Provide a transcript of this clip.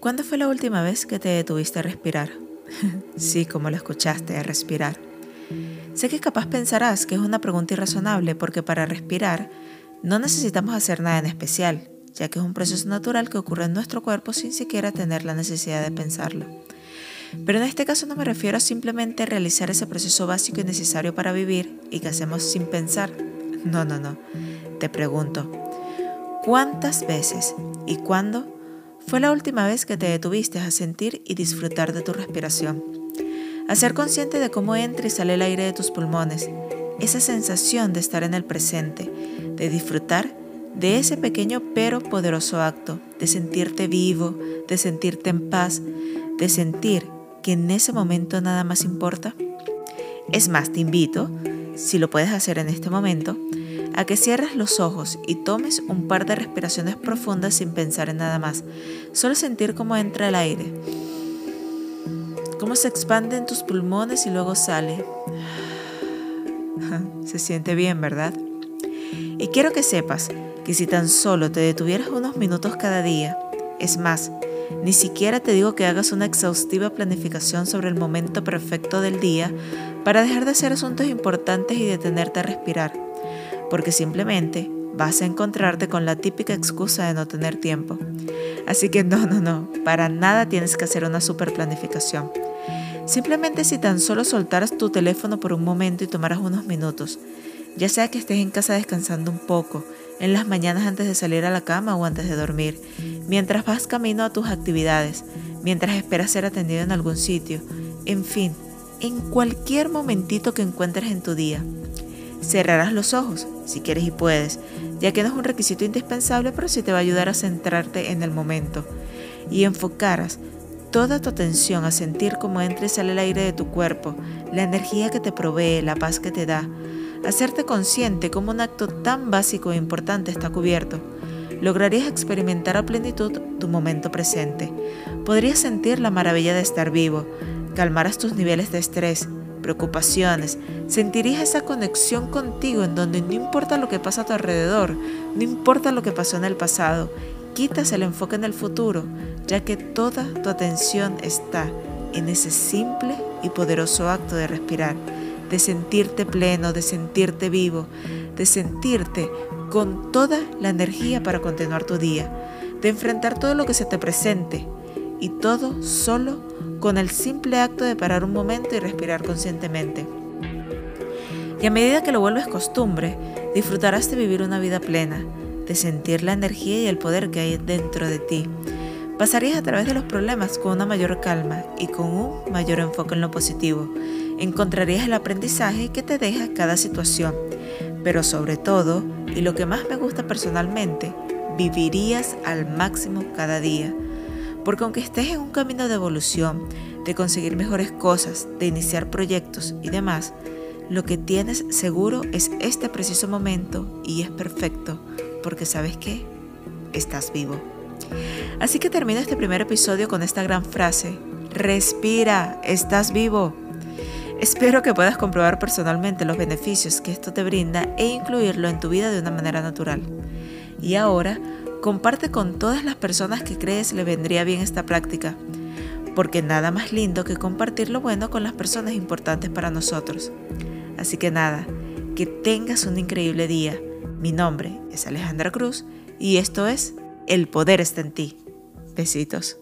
¿Cuándo fue la última vez que te detuviste a respirar? sí, como lo escuchaste, a respirar. Sé que capaz pensarás que es una pregunta irrazonable porque para respirar no necesitamos hacer nada en especial, ya que es un proceso natural que ocurre en nuestro cuerpo sin siquiera tener la necesidad de pensarlo. Pero en este caso no me refiero a simplemente realizar ese proceso básico y necesario para vivir y que hacemos sin pensar. No, no, no. Te pregunto, ¿cuántas veces y cuándo fue la última vez que te detuviste a sentir y disfrutar de tu respiración. A ser consciente de cómo entra y sale el aire de tus pulmones. Esa sensación de estar en el presente, de disfrutar de ese pequeño pero poderoso acto, de sentirte vivo, de sentirte en paz, de sentir que en ese momento nada más importa. Es más, te invito, si lo puedes hacer en este momento, a que cierres los ojos y tomes un par de respiraciones profundas sin pensar en nada más. Solo sentir cómo entra el aire, cómo se expande en tus pulmones y luego sale. Se siente bien, ¿verdad? Y quiero que sepas que si tan solo te detuvieras unos minutos cada día, es más, ni siquiera te digo que hagas una exhaustiva planificación sobre el momento perfecto del día para dejar de hacer asuntos importantes y detenerte a respirar porque simplemente vas a encontrarte con la típica excusa de no tener tiempo. Así que no, no, no, para nada tienes que hacer una super planificación. Simplemente si tan solo soltaras tu teléfono por un momento y tomaras unos minutos, ya sea que estés en casa descansando un poco, en las mañanas antes de salir a la cama o antes de dormir, mientras vas camino a tus actividades, mientras esperas ser atendido en algún sitio, en fin, en cualquier momentito que encuentres en tu día. Cerrarás los ojos, si quieres y puedes, ya que no es un requisito indispensable, pero sí te va a ayudar a centrarte en el momento. Y enfocarás toda tu atención a sentir cómo entra y sale el aire de tu cuerpo, la energía que te provee, la paz que te da. Hacerte consciente como un acto tan básico e importante está cubierto. Lograrías experimentar a plenitud tu momento presente. Podrías sentir la maravilla de estar vivo. Calmarás tus niveles de estrés, preocupaciones, sentirías esa conexión contigo en donde no importa lo que pasa a tu alrededor, no importa lo que pasó en el pasado, quitas el enfoque en el futuro, ya que toda tu atención está en ese simple y poderoso acto de respirar, de sentirte pleno, de sentirte vivo, de sentirte con toda la energía para continuar tu día, de enfrentar todo lo que se te presente y todo solo con el simple acto de parar un momento y respirar conscientemente. Y a medida que lo vuelves costumbre, disfrutarás de vivir una vida plena, de sentir la energía y el poder que hay dentro de ti. Pasarías a través de los problemas con una mayor calma y con un mayor enfoque en lo positivo. Encontrarías el aprendizaje que te deja cada situación. Pero sobre todo, y lo que más me gusta personalmente, vivirías al máximo cada día porque aunque estés en un camino de evolución, de conseguir mejores cosas, de iniciar proyectos y demás, lo que tienes seguro es este preciso momento y es perfecto, porque sabes que estás vivo. Así que termino este primer episodio con esta gran frase, respira, estás vivo. Espero que puedas comprobar personalmente los beneficios que esto te brinda e incluirlo en tu vida de una manera natural. Y ahora, Comparte con todas las personas que crees le vendría bien esta práctica, porque nada más lindo que compartir lo bueno con las personas importantes para nosotros. Así que nada, que tengas un increíble día. Mi nombre es Alejandra Cruz y esto es El Poder está en ti. Besitos.